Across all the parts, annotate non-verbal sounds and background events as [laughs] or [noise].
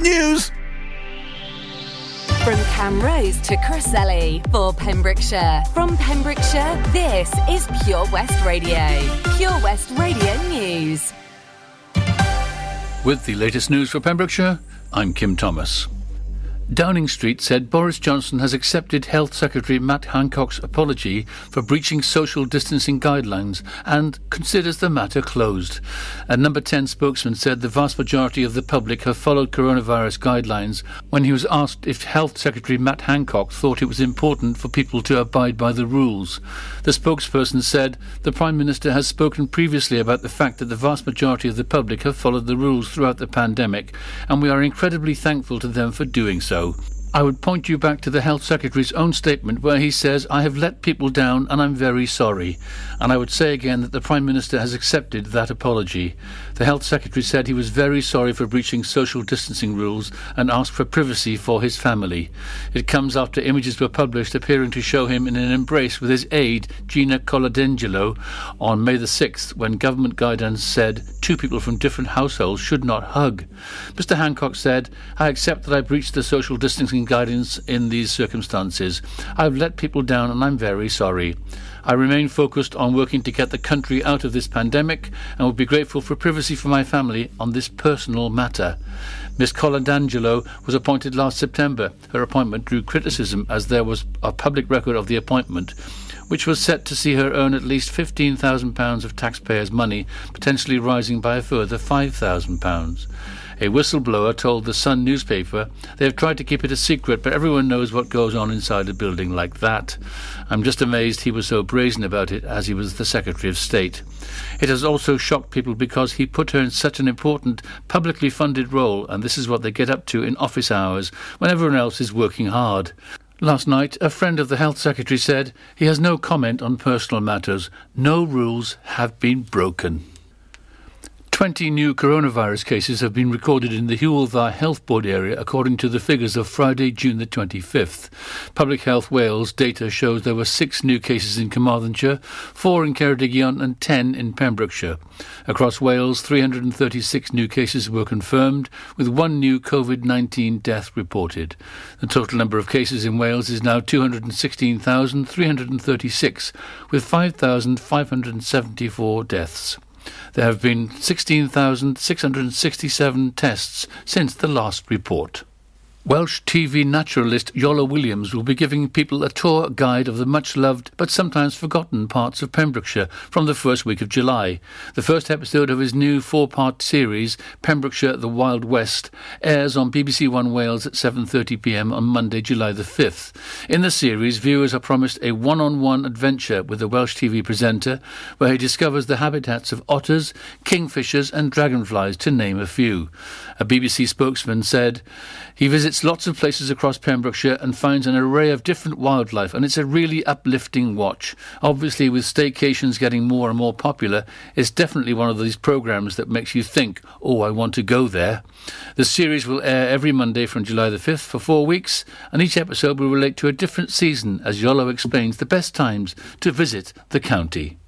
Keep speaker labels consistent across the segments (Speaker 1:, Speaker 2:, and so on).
Speaker 1: News!
Speaker 2: From Camrose to Crossley for Pembrokeshire. From Pembrokeshire, this is Pure West Radio. Pure West Radio News.
Speaker 3: With the latest news for Pembrokeshire, I'm Kim Thomas. Downing Street said Boris Johnson has accepted Health Secretary Matt Hancock's apology for breaching social distancing guidelines and considers the matter closed. A Number 10 spokesman said the vast majority of the public have followed coronavirus guidelines when he was asked if Health Secretary Matt Hancock thought it was important for people to abide by the rules. The spokesperson said the Prime Minister has spoken previously about the fact that the vast majority of the public have followed the rules throughout the pandemic, and we are incredibly thankful to them for doing so. I would point you back to the Health Secretary's own statement where he says, I have let people down and I'm very sorry. And I would say again that the Prime Minister has accepted that apology. The Health Secretary said he was very sorry for breaching social distancing rules and asked for privacy for his family. It comes after images were published appearing to show him in an embrace with his aide, Gina Coladangelo, on May the 6th when government guidance said two people from different households should not hug. Mr. Hancock said, I accept that I breached the social distancing guidance in these circumstances. I've let people down and I'm very sorry. I remain focused on working to get the country out of this pandemic and would be grateful for privacy for my family on this personal matter. Miss Coladangelo was appointed last September. Her appointment drew criticism as there was a public record of the appointment, which was set to see her earn at least £15,000 of taxpayers' money, potentially rising by a further £5,000. A whistleblower told the Sun newspaper they have tried to keep it a secret, but everyone knows what goes on inside a building like that. I'm just amazed he was so brazen about it as he was the Secretary of State. It has also shocked people because he put her in such an important, publicly funded role, and this is what they get up to in office hours when everyone else is working hard. Last night, a friend of the Health Secretary said he has no comment on personal matters. No rules have been broken. 20 new coronavirus cases have been recorded in the Hywel Dda Health Board area according to the figures of Friday, June the 25th. Public Health Wales data shows there were six new cases in Carmarthenshire, four in Ceredigion and 10 in Pembrokeshire. Across Wales, 336 new cases were confirmed, with one new COVID-19 death reported. The total number of cases in Wales is now 216,336, with 5,574 deaths. There have been 16,667 tests since the last report. Welsh TV naturalist Iolo Williams will be giving people a tour guide of the much loved but sometimes forgotten parts of Pembrokeshire from the first week of July. The first episode of his new four part series, Pembrokeshire The Wild West, airs on BBC One Wales at 7.30 pm on Monday, July the 5th. In the series, viewers are promised a one on one adventure with the Welsh TV presenter where he discovers the habitats of otters, kingfishers, and dragonflies, to name a few. A BBC spokesman said, He visits lots of places across Pembrokeshire and finds an array of different wildlife, and it's a really uplifting watch. Obviously, with staycations getting more and more popular, it's definitely one of these programmes that makes you think, oh, I want to go there. The series will air every Monday from July the 5th for four weeks, and each episode will relate to a different season as Iolo explains the best times to visit the county.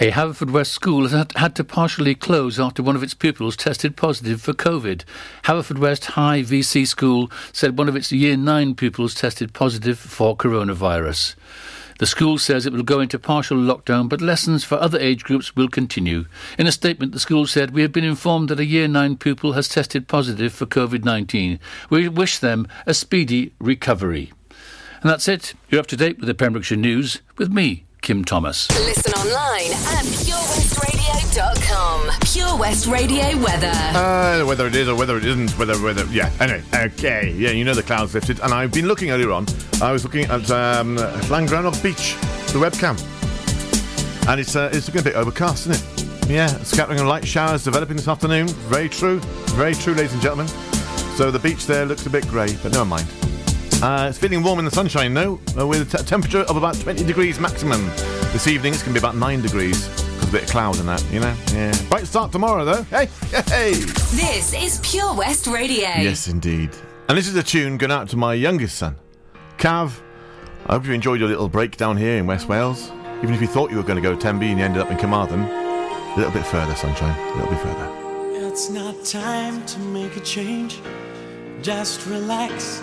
Speaker 3: A Haverfordwest school has had to partially close after one of its pupils tested positive for COVID. Haverfordwest High VC School said one of its Year 9 pupils tested positive for coronavirus. The school says it will go into partial lockdown, but lessons for other age groups will continue. In a statement, the school said, We have been informed that a Year 9 pupil has tested positive for COVID 19. We wish them a speedy recovery. And that's it. You're up to date with the Pembrokeshire News with me, Kim Thomas.
Speaker 2: Listen online at purewestradio.com. Pure West Radio weather.
Speaker 1: Uh, whether it is or whether it isn't, whether, whether, yeah. Anyway, okay, yeah, you know the clouds lifted, and I've been looking earlier on. I was looking at um, Llangrannog Beach, the webcam, and it's uh, it's looking a bit overcast, isn't it? Yeah, scattering of light showers developing this afternoon. Very true, very true, ladies and gentlemen. So the beach there looks a bit grey, but never mind. Uh, it's feeling warm in the sunshine, though, uh, with a t- temperature of about 20 degrees maximum. This evening it's going to be about 9 degrees. Because a bit of cloud and that, you know? Yeah. Bright start tomorrow, though. Hey, [laughs] hey!
Speaker 2: This is Pure West Radio.
Speaker 1: Yes, indeed. And this is a tune going out to my youngest son, Cav. I hope you enjoyed your little break down here in West Wales. Even if you thought you were going to go to Tenby and you ended up in Carmarthen, a little bit further, sunshine. A little bit further.
Speaker 4: It's not time to make a change. Just relax,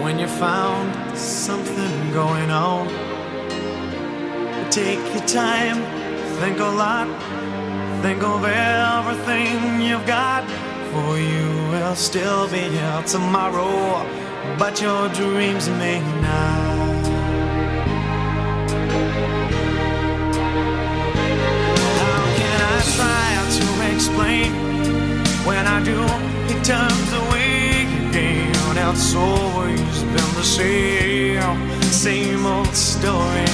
Speaker 4: when you found something going on. Take your time, think a lot, think of everything you've got. For you will still be here tomorrow, but your dreams may not. Explain? When I do, it turns away It's always been the same, same old story.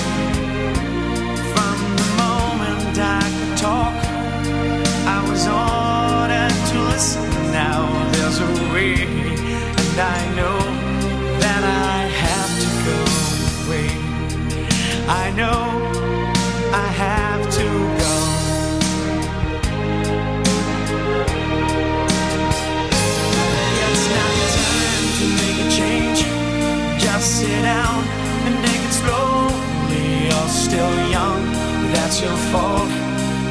Speaker 4: From the moment I could talk, I was ordered to listen. Now there's a way, and I know that's your fault.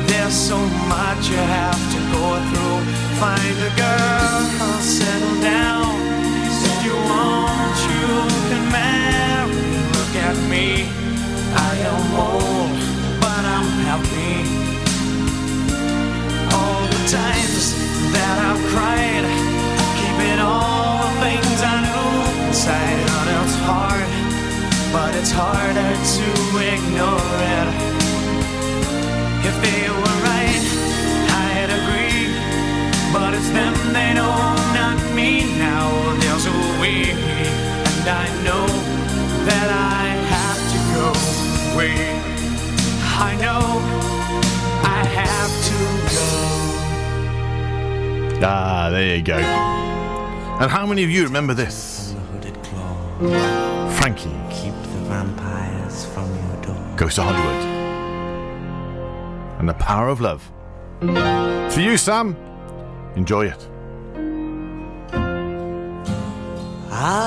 Speaker 4: There's so much you have to go through. Find a girl, settle down. If you want, you can marry. Look at me, I am old, but I'm happy. All the times that I've cried, keeping all the things I knew inside. And it's hard, but it's harder to ignore it. I know I have to go.
Speaker 1: Ah, there you go. And how many of you remember this?
Speaker 4: Hooded claw,
Speaker 1: Frankie
Speaker 4: keep the vampires from your door.
Speaker 1: goes to Hollywood. And the power of love. For you, Sam, enjoy it.
Speaker 4: I,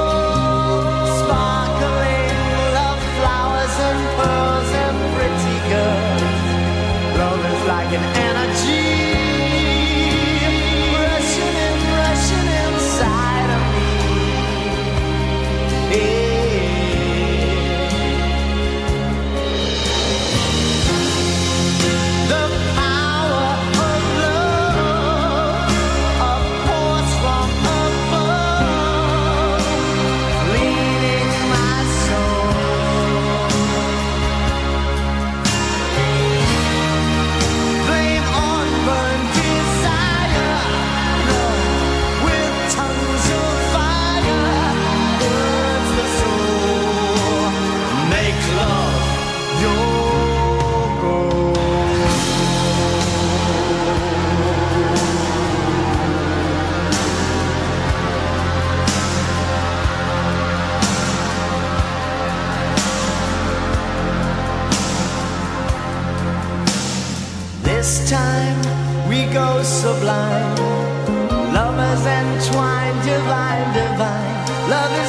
Speaker 4: Sublime. Lovers entwined, divine, divine. Love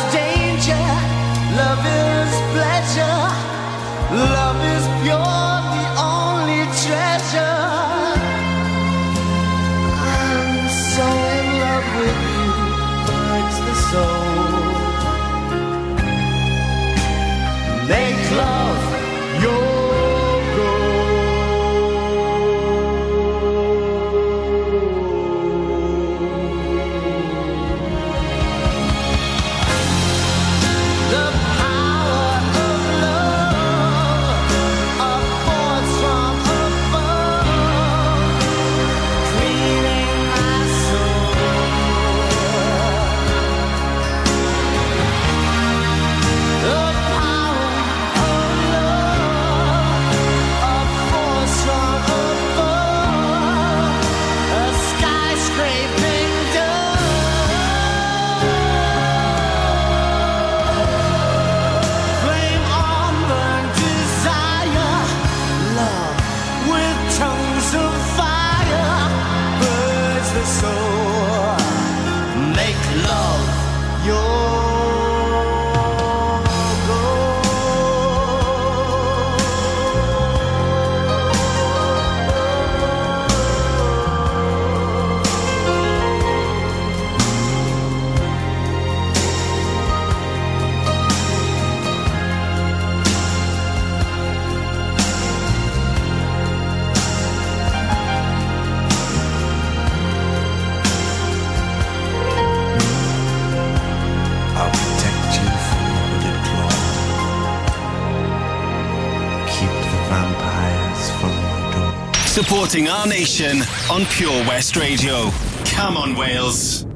Speaker 5: Supporting our nation on Pure West Radio. Come on, Wales.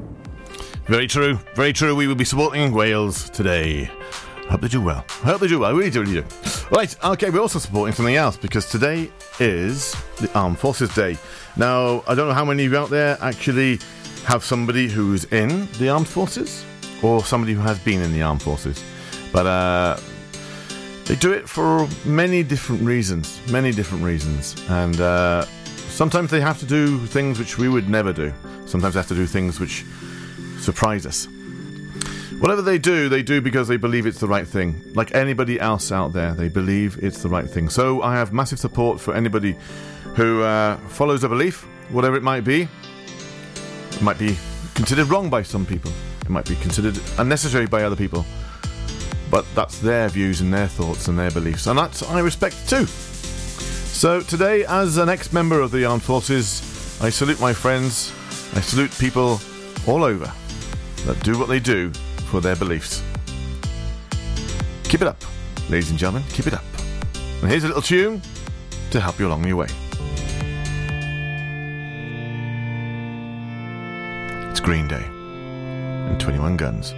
Speaker 1: Very true. Very true. We will be supporting Wales today. Hope they do well. I Hope they do well. I really do, really do. Right. Okay. We're also supporting something else because today is the Armed Forces Day. Now, I don't know how many of you out there actually have somebody who's in the Armed Forces or somebody who has been in the Armed Forces, but uh, they do it for many different reasons. Many different reasons, and uh, sometimes they have to do things which we would never do. Sometimes they have to do things which surprise us. Whatever they do, they do because they believe it's the right thing. Like anybody else out there, they believe it's the right thing. So I have massive support for anybody who uh, follows a belief, whatever it might be. It might be considered wrong by some people, it might be considered unnecessary by other people. But that's their views and their thoughts and their beliefs, and that I respect too. So today, as an ex member of the armed forces, I salute my friends, I salute people all over that do what they do for their beliefs. Keep it up, ladies and gentlemen, keep it up. And here's a little tune to help you along your way. It's Green Day and 21 Guns.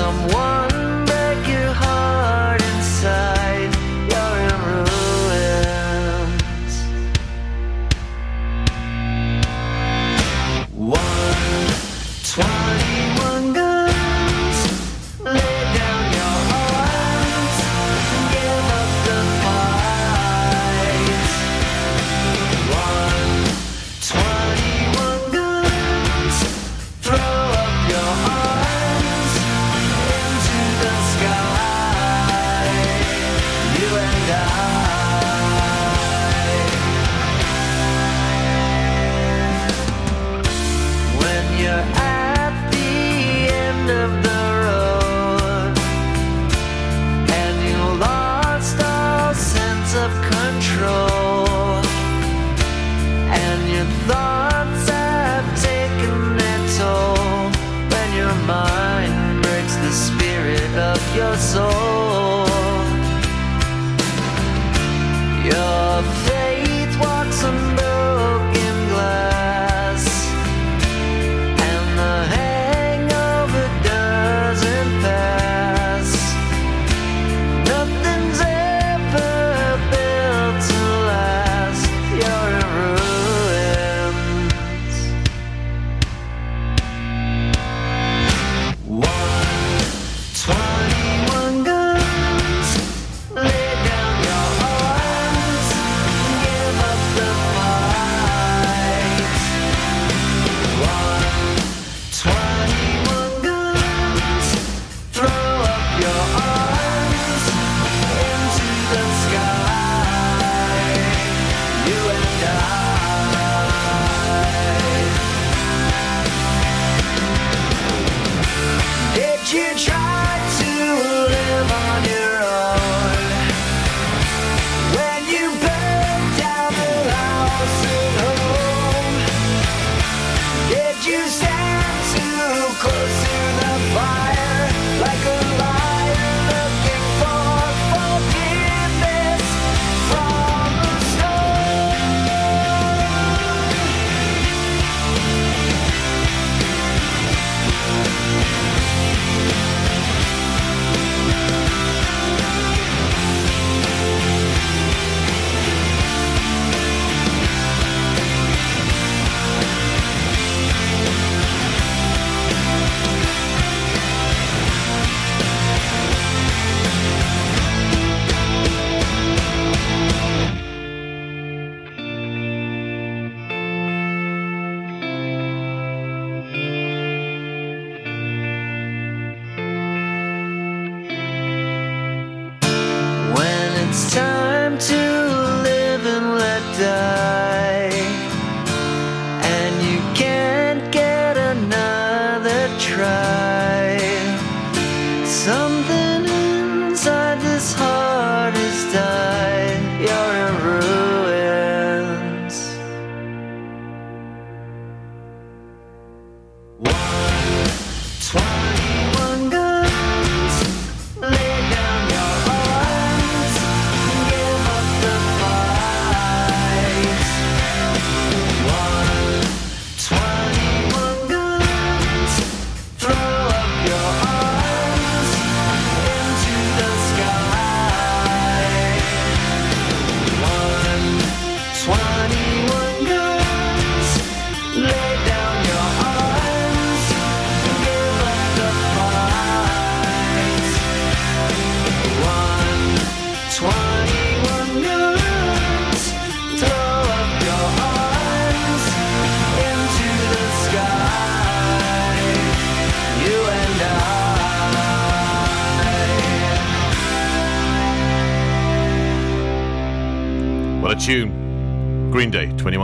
Speaker 4: Someone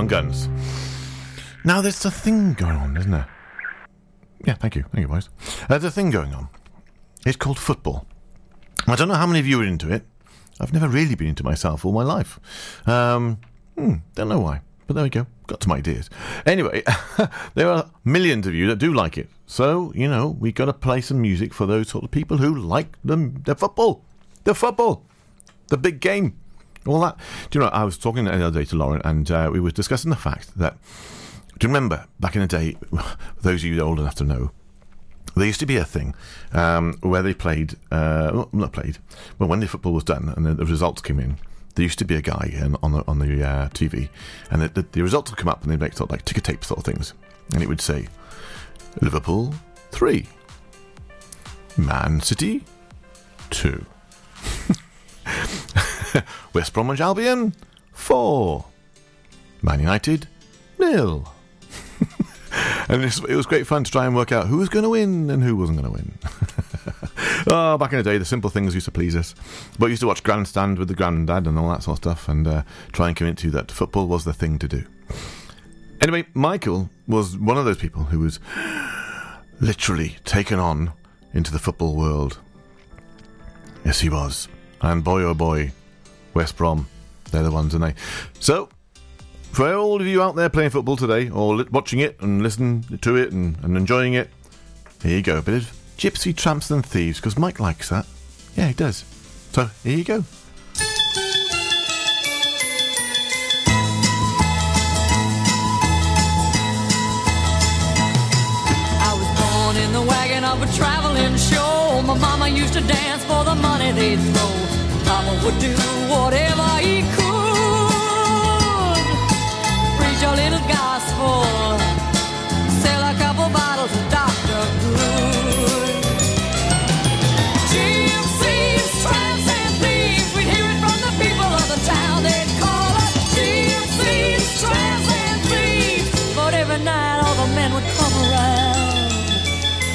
Speaker 1: 21 Guns. Now, there's a thing going on, isn't there? Yeah, thank you. Thank you, boys. There's a thing going on. It's called football. I don't know how many of you are into it. I've never really been into myself all my life. Um, hmm, don't know why. But there we go. Got some ideas. Anyway, [laughs] there are millions of you that do like it. So, you know, we've got to play some music for those sort of people who like them, the football. The football. The big game. All that. Do you know, I was talking the other day to Lauren and uh, we were discussing the fact that, do you remember back in the day, [laughs] those of you old enough to know, there used to be a thing um, where they played, uh, not played, but when the football was done and the, the results came in, there used to be a guy on the on the uh, TV, and the, the, the results would come up, and they'd make sort of like ticker tape sort of things, and it would say, Liverpool three, Man City two, [laughs] [laughs] [laughs] West Bromwich Albion four, Man United nil. [laughs] and it was, great fun to try and work out who was going to win and who wasn't going to win. [laughs] oh, back in the day, the simple things used to please us. But we used to watch Grandstand with the granddad and all that sort of stuff and uh, try and convince you that football was the thing to do. Anyway, Michael was one of those people who was [gasps] literally taken on into the football world. Yes, he was. And boy, oh boy, West Brom, they're the ones, aren't they? So, for all of you out there playing football today, or watching it and listening to it and, and enjoying it, here you go. A bit of Gypsy Tramps and Thieves, because Mike likes that. Yeah, he does. So here you go.
Speaker 6: In the wagon of a traveling show. My mama used to dance for the money they'd throw. Papa would do whatever he could. Preach a little gospel. Sell a couple bottles of Dr. Good. We'd hear it from the people of the town. They'd call us. But every night all the men would come around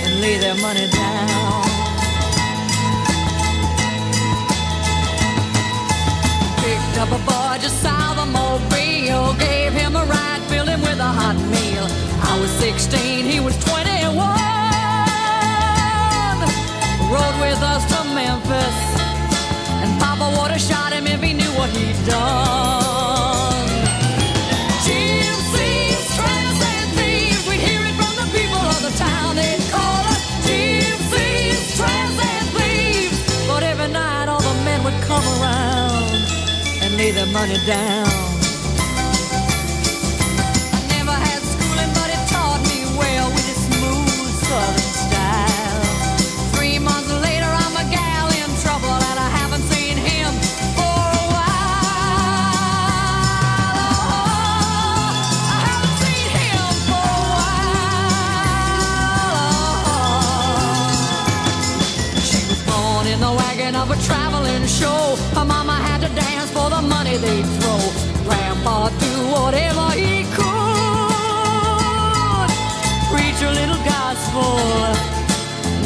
Speaker 6: and lay their money down. Just south of Mobile, gave him a ride, filled him with a hot meal. I was 16, he was 21. Rode with us to Memphis, and Papa would have shot him if he knew what he'd done. Lay money down. I never had schooling, but it taught me well with its smooth style. Three months later, I'm a gal in trouble, and I haven't seen him for a while. Oh, I haven't seen him for a while. She was born in the wagon of a traveling show. They'd throw. Grandpa do whatever he could. Preach a little gospel.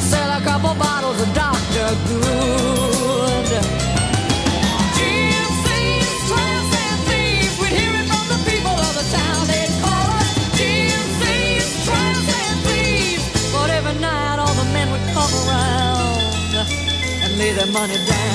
Speaker 6: Sell a couple bottles of Dr. Good. Thieves. We'd hear it from the people of the town. They'd call us thieves. But every night all the men would come around and lay their money down.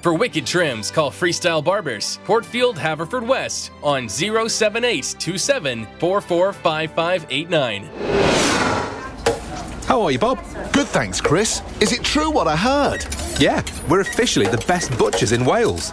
Speaker 7: For wicked trims, call Freestyle Barbers, Portfield, Haverfordwest, on 07827 445589.
Speaker 8: How are you, Bob?
Speaker 9: Good, thanks, Chris. Is it true what I heard?
Speaker 8: Yeah, we're officially the best butchers in Wales.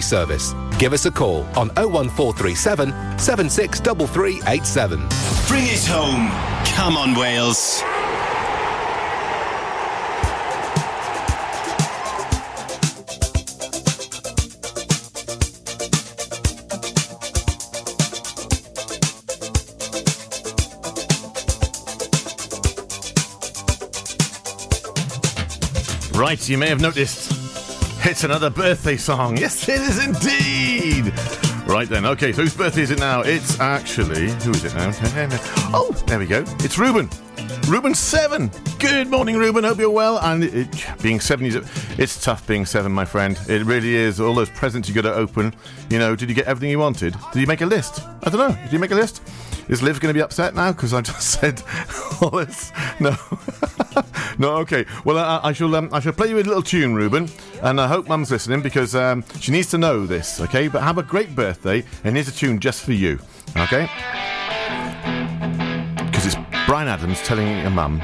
Speaker 8: service. Give us a call on 01437 763387.
Speaker 5: Bring it home. Come on, Wales.
Speaker 1: Right, you may have noticed it's another birthday song. [laughs] Yes, it is indeed. Right then, okay, so whose birthday is it now? It's actually who is it now? [laughs] Oh, there we go. It's Ruben. Ruben seven. Good morning, Ruben. Hope you're well. And it, being seven, is it's tough being seven, my friend. It really is. All those presents you got to open. You know, did you get everything you wanted? Did you make a list? I don't know. Did you make a list? Is Liv going to be upset now because I just [laughs] said all this? No. No, okay. Well, I, I shall. Um, I shall play you a little tune, Ruben, and I hope Mum's listening because um, she needs to know this. Okay, but have a great birthday, and here's a tune just for you. Okay. Because it's Bryan Adams telling your mum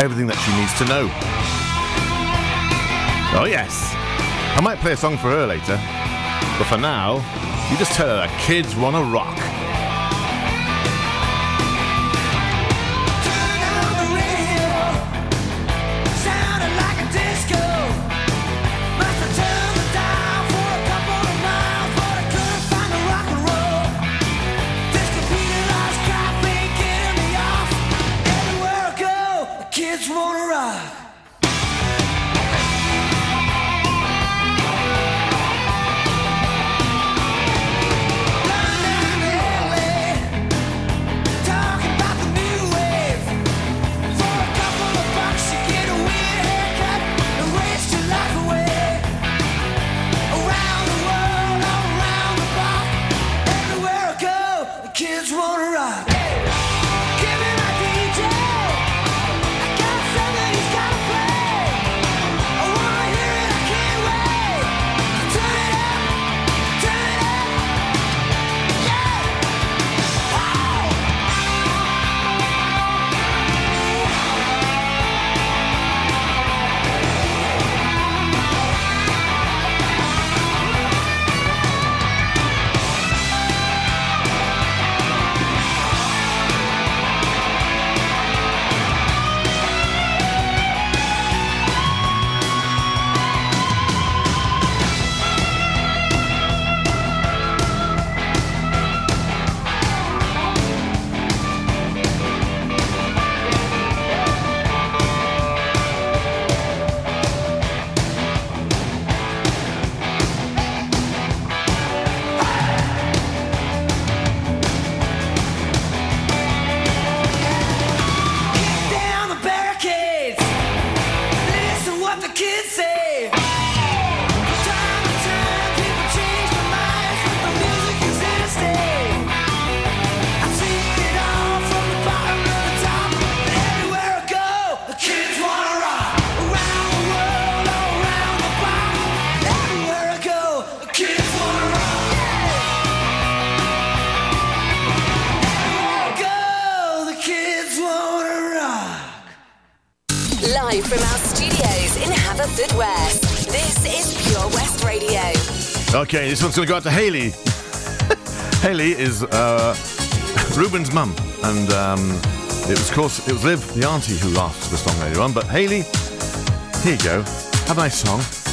Speaker 1: everything that she needs to know. Oh yes. I might play a song for her later, but for now, you just tell her that kids want to rock. Okay, this one's going to go out to Haley. [laughs] Haley is uh, [laughs] Ruben's mum, and um, it was, of course, it was Liv, the auntie, who asked for the song later on. But Haley, here you go. Have a nice song.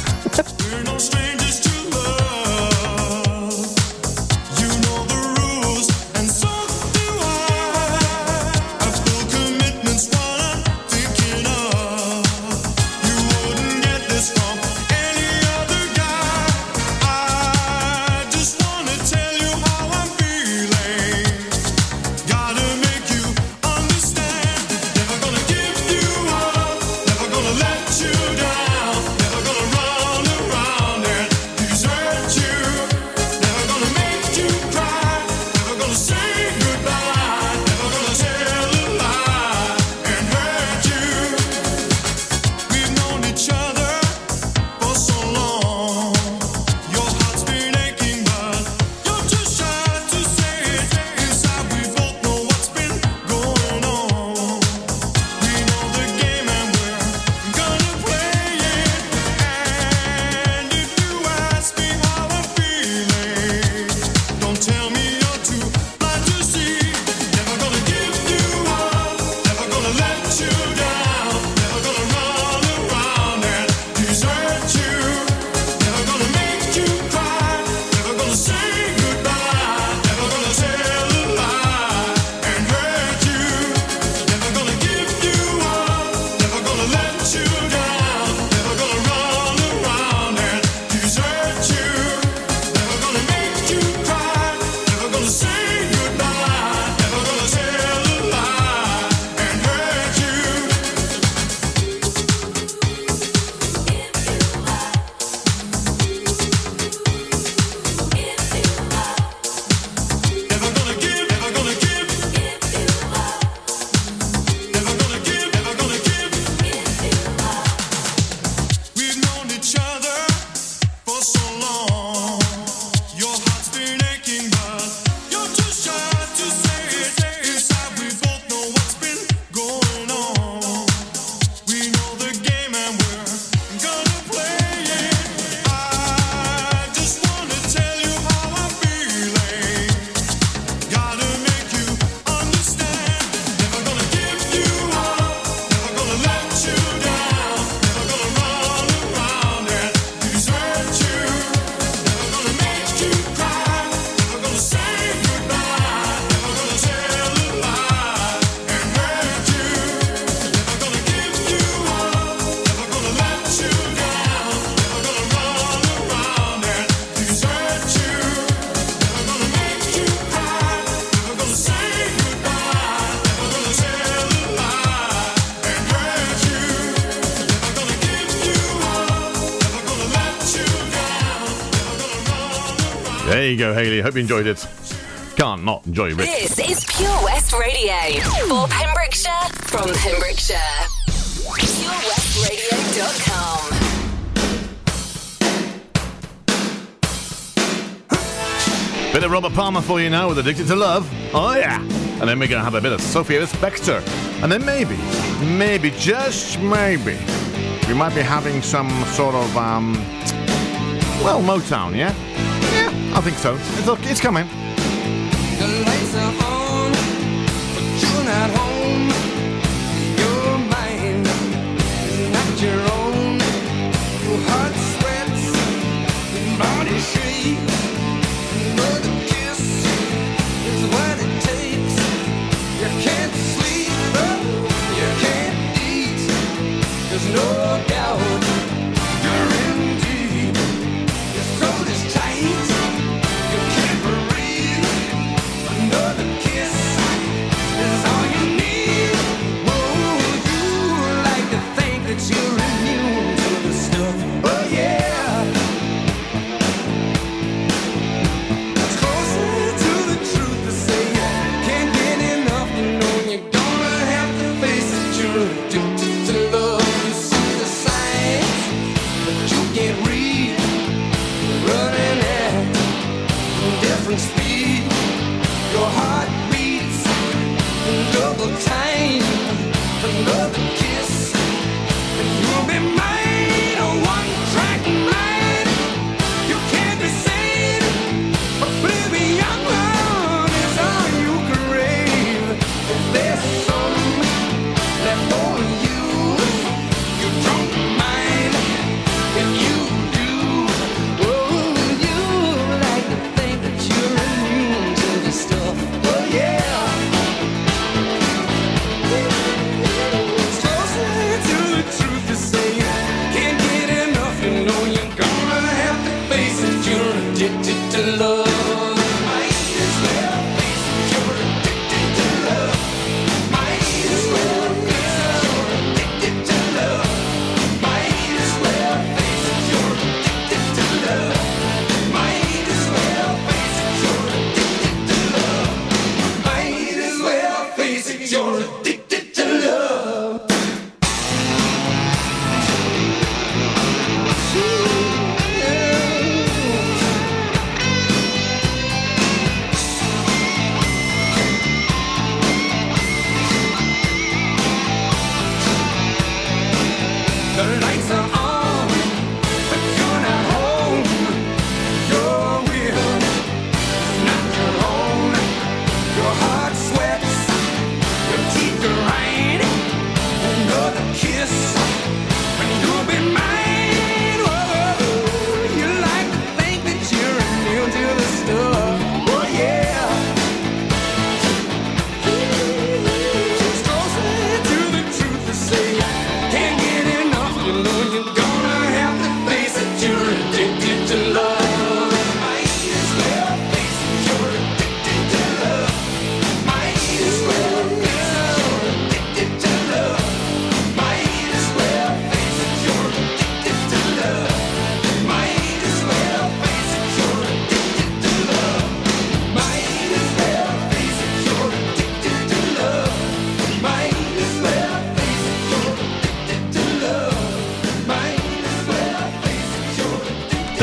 Speaker 10: you
Speaker 11: go, Haley. Hope you enjoyed it. Can't not enjoy it.
Speaker 2: This is Pure West Radio for Pembrokeshire from Pembrokeshire. PureWestRadio.com.
Speaker 11: Bit of Robert Palmer for you now with Addicted to Love. Oh, yeah. And then we're going to have a bit of Sophie Ellis-Bextor. And then maybe, maybe, just maybe, we might be having some sort of, um, well, Motown, yeah? I think so. It's, it's coming.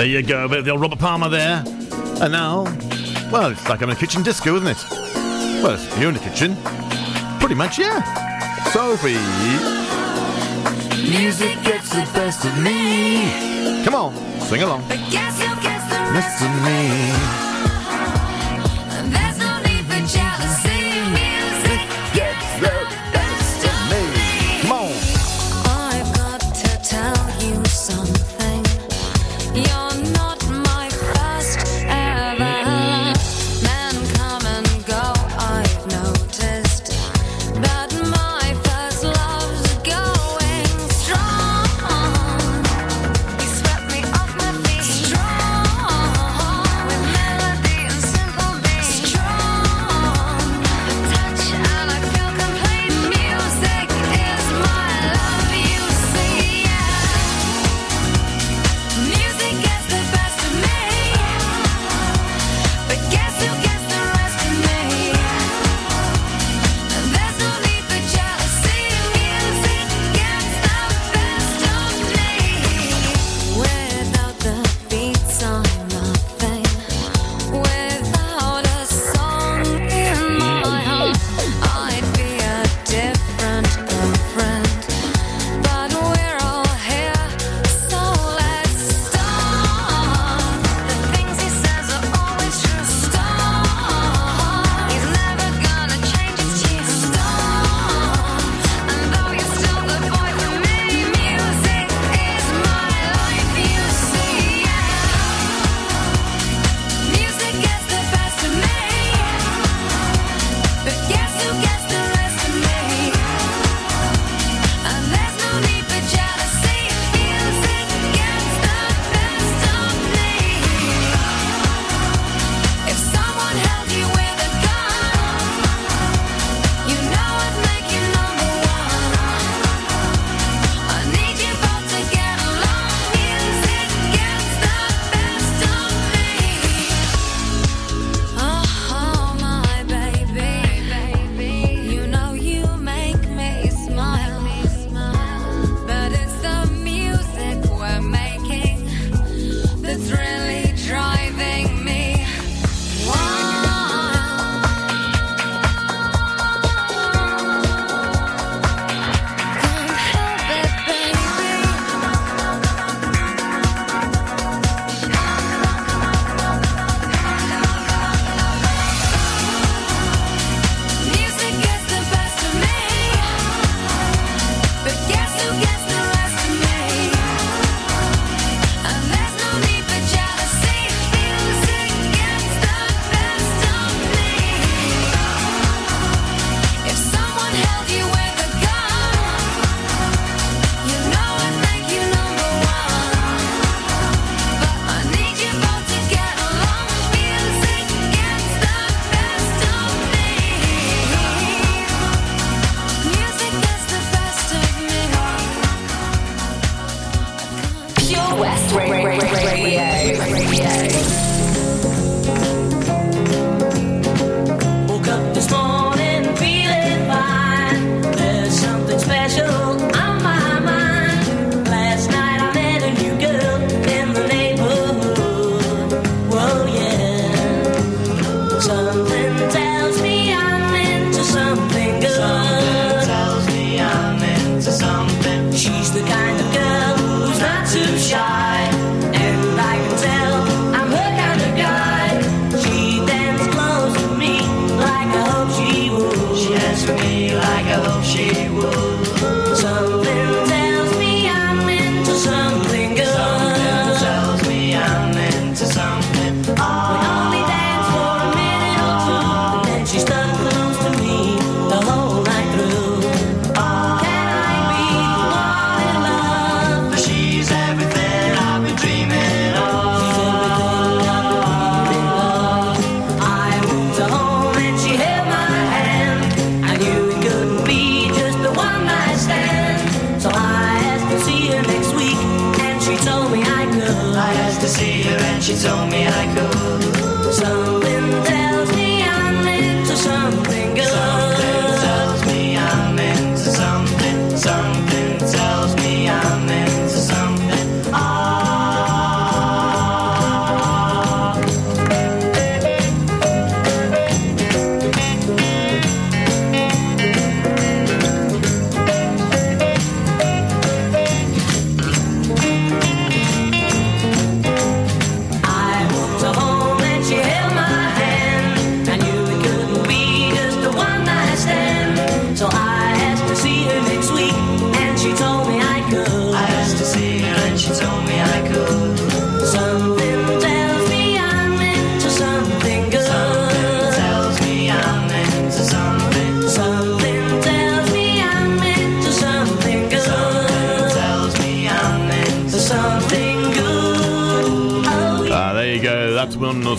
Speaker 11: There you go, a bit of the old Robert Palmer there. And now, well, it's like I'm in a kitchen disco, isn't it? Well, you're in the kitchen. Pretty much, yeah. Sophie.
Speaker 1: Music gets the best of me.
Speaker 11: Come on, sing along. Listen to me.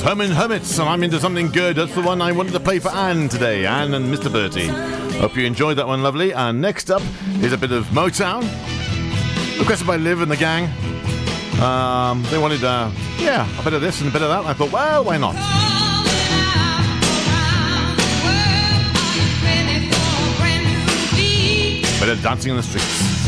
Speaker 12: Herman Hermits, and I'm into something good. That's the one I wanted to play for Anne today, Anne and Mr. Bertie. Hope you enjoyed that one, lovely. And next up is a bit of Motown, requested by Liv and the gang. Um, they wanted, uh, yeah, a bit of this and a bit of that. I thought, well, why not? Bit of dancing in the streets.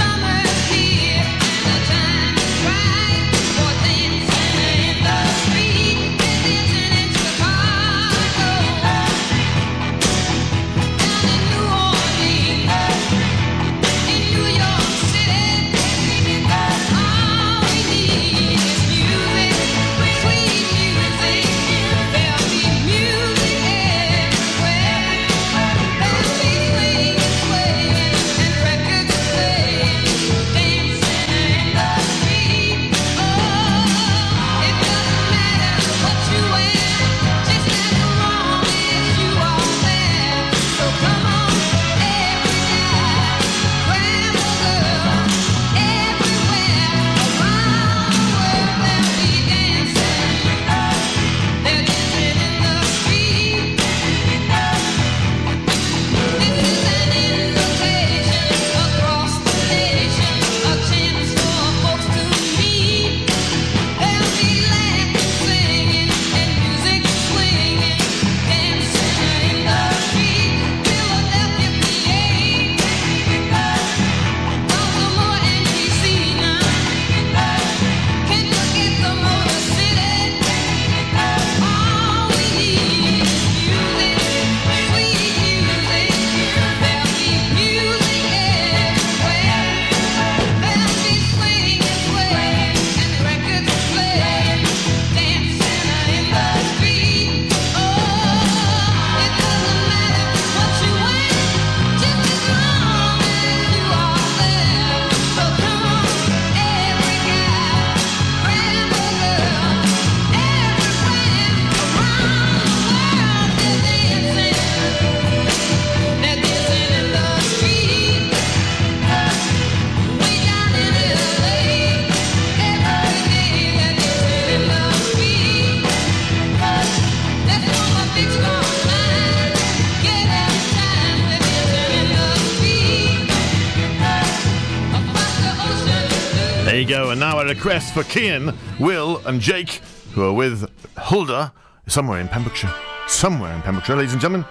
Speaker 12: A request for Kian, Will, and Jake, who are with Hulda somewhere in Pembrokeshire. Somewhere in Pembrokeshire, ladies and gentlemen.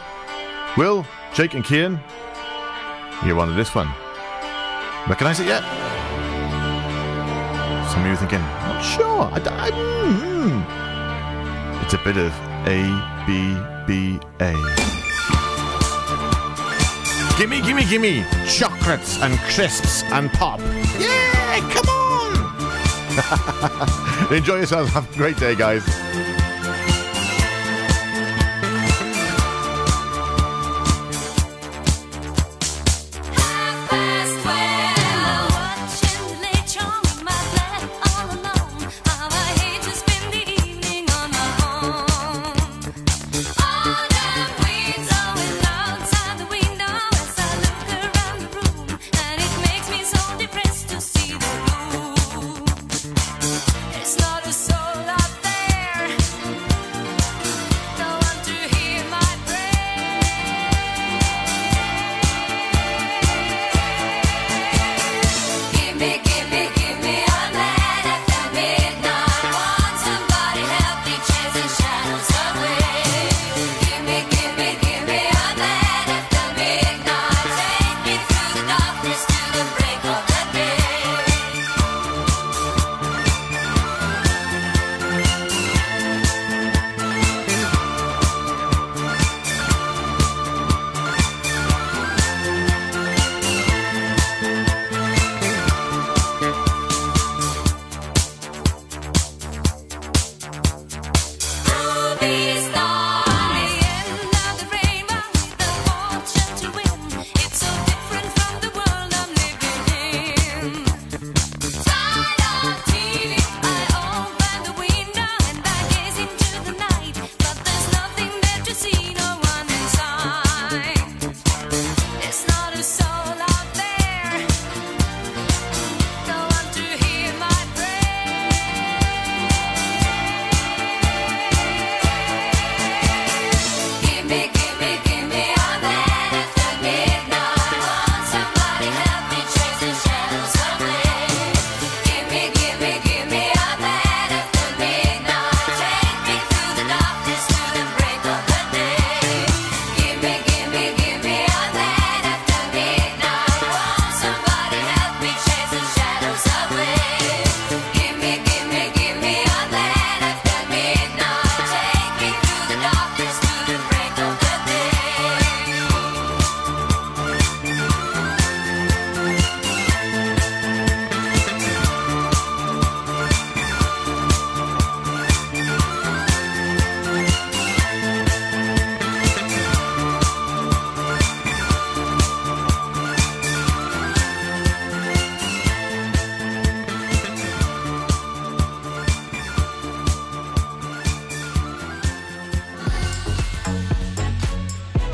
Speaker 12: Will, Jake, and Kian, you wanted this one. Recognize it yet? Some of you are thinking, not sure. I, I- mm. It's a bit of A B B A. Gimme, gimme, gimme! Chocolates and crisps and pop. Yeah, come on! [laughs] Enjoy yourselves. Have a great day, guys.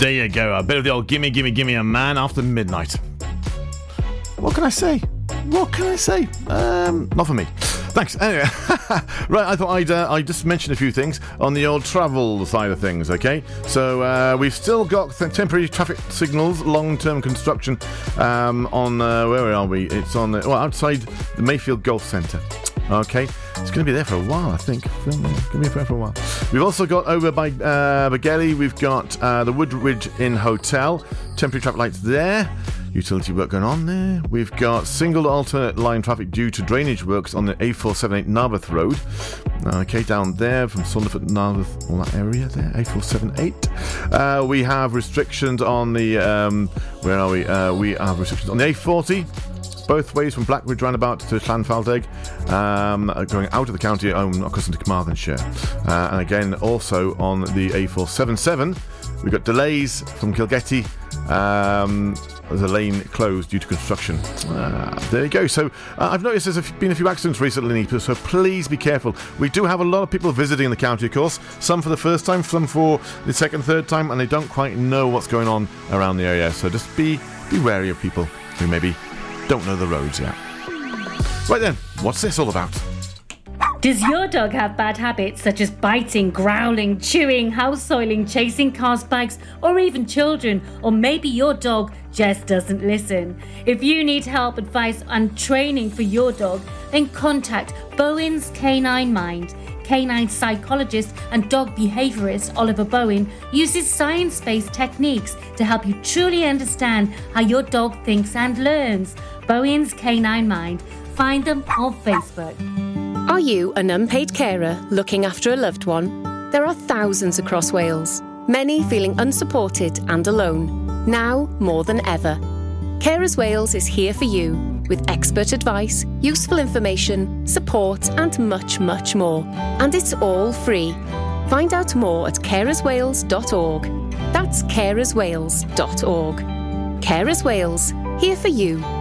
Speaker 13: There
Speaker 1: you go. A bit of the old gimme, gimme, gimme a man after midnight. What can I say? What can I say? Um, not for me. Thanks. Anyway, [laughs] right. I thought I'd uh, I'd just mention a few things on the old travel side of things. Okay, so uh, we've still got th- temporary traffic signals, long-term construction um, on uh, where are we? It's on the, well outside the Mayfield Golf Centre. Okay, it's going to be there for a while, I think. Going to be there for a while. We've also got over by uh, we've got uh, the Woodridge Inn Hotel, temporary traffic lights there. Utility work going on there. We've got single alternate line traffic due to drainage works on the A478 Narberth Road. Okay, down there from Saundersfoot, Narberth, all that area there, A478. Uh, we have restrictions on the, um, where are we? Uh, we have restrictions on the A40 both ways from Blackridge roundabout to Llanfallteg, um, uh, going out of the county um, across into Carmarthenshire. Uh, and again, also on the A477, we've got delays from Kilgetty. Um, a lane closed due to construction. Uh, there you go. So uh, I've noticed there's been a few accidents recently, so please be careful. We do have a lot of people visiting the county, of course. Some for the first time, some for the second, third time, and they don't quite know what's going on around the area. So just be be wary of people who maybe don't know the roads yet. Right then, what's this all about?
Speaker 14: Does your dog have bad habits such as biting, growling, chewing, house soiling, chasing cars, bikes, or even children? Or maybe your dog just doesn't listen? If you need help, advice, and training for your dog, then contact Bowen's Canine Mind. Canine psychologist and dog behaviorist Oliver Bowen uses science based techniques to help you truly understand how your dog thinks and learns. Bowen's Canine Mind. Find them on Facebook.
Speaker 15: Are you an unpaid carer looking after a loved one? There are thousands across Wales, many feeling unsupported and alone, now more than ever. Carers Wales is here for you with expert advice, useful information, support, and much, much more. And it's all free. Find out more at carerswales.org. That's carerswales.org. Carers Wales, here for you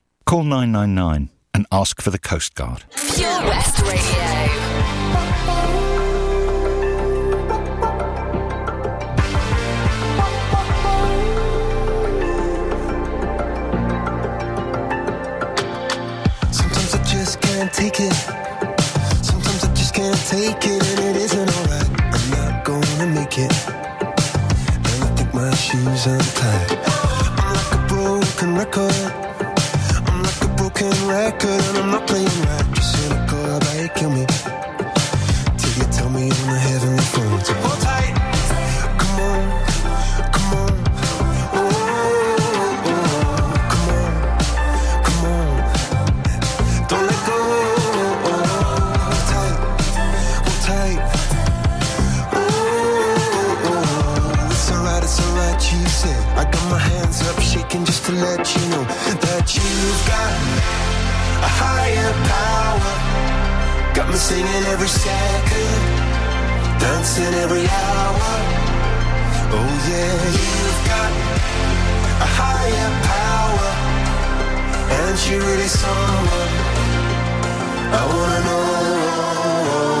Speaker 16: call 999 and ask for the Coast Guard.
Speaker 2: Pure West Radio.
Speaker 10: Sometimes I just can't take it. Sometimes I just can't take it, and it isn't alright. I'm not gonna make it. And I think my shoes untied. I'm like a broken record. I'm broken record, and I'm not playing right. Just cynical about it, kill me. Till you tell me on the heavenly phone to hold tight. Come on, come on. Oh, oh, oh, come on, come on. Don't let go. Hold tight, hold tight. Oh, it's alright, it's alright, you said. I got my hands up, just to let you know that you've got a higher power. Got me singing every second, dancing every hour. Oh yeah, you've got a higher power. And she really someone I wanna know.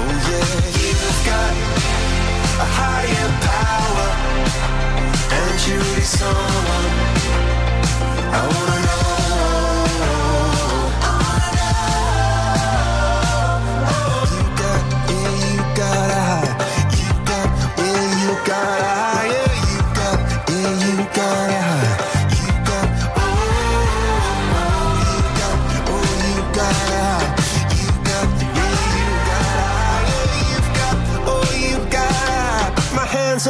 Speaker 10: Oh yeah, you've got a higher power, and you're someone. I wanna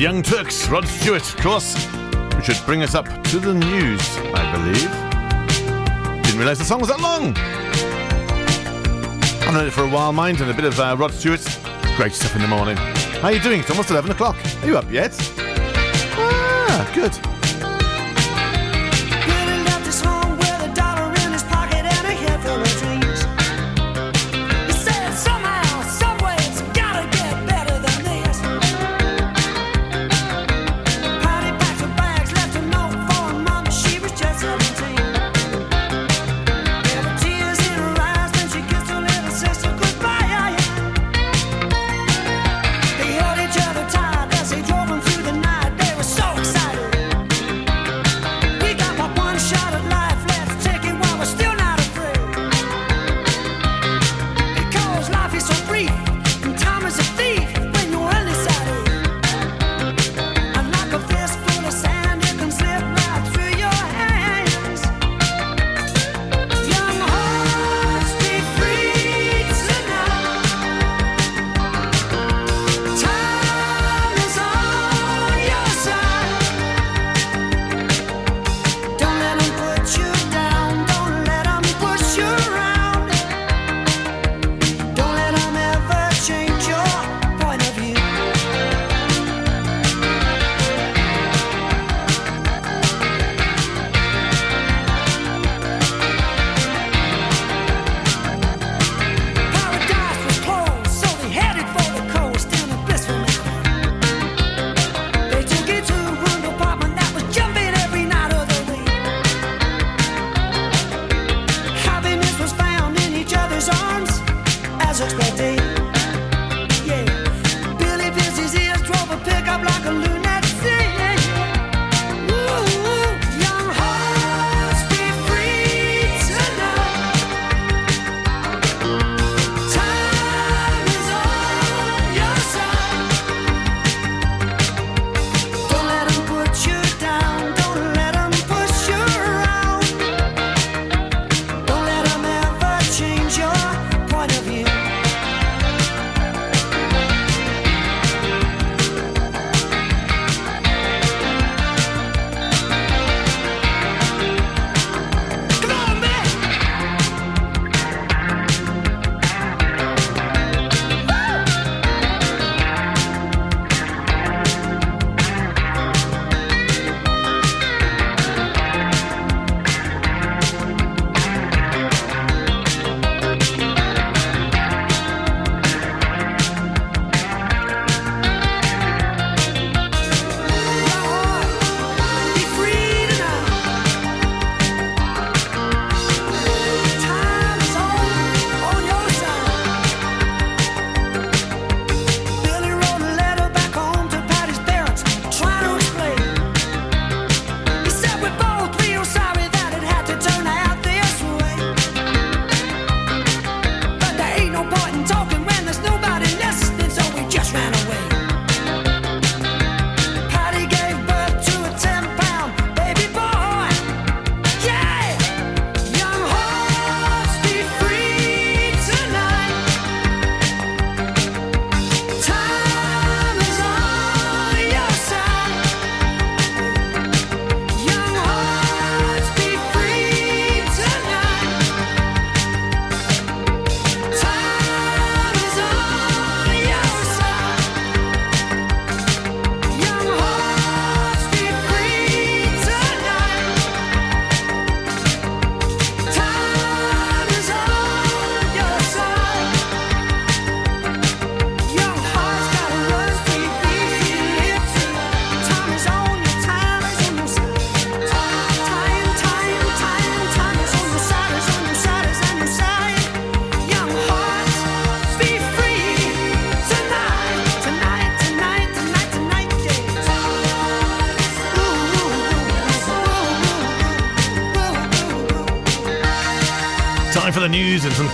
Speaker 1: Young Turks, Rod Stewart, of course, which should bring us up to the news, I believe. Didn't realise the song was that long. I've known it for a while, mind, and a bit of uh, Rod Stewart. Great stuff in the morning. How are you doing? It's almost 11 o'clock. Are you up yet? Ah, good.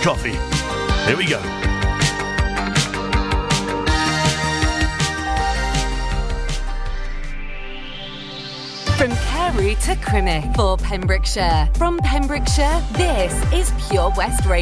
Speaker 1: Coffee. Here we go.
Speaker 2: From Carew to Crymych for Pembrokeshire. From Pembrokeshire, this is Pure West Radio.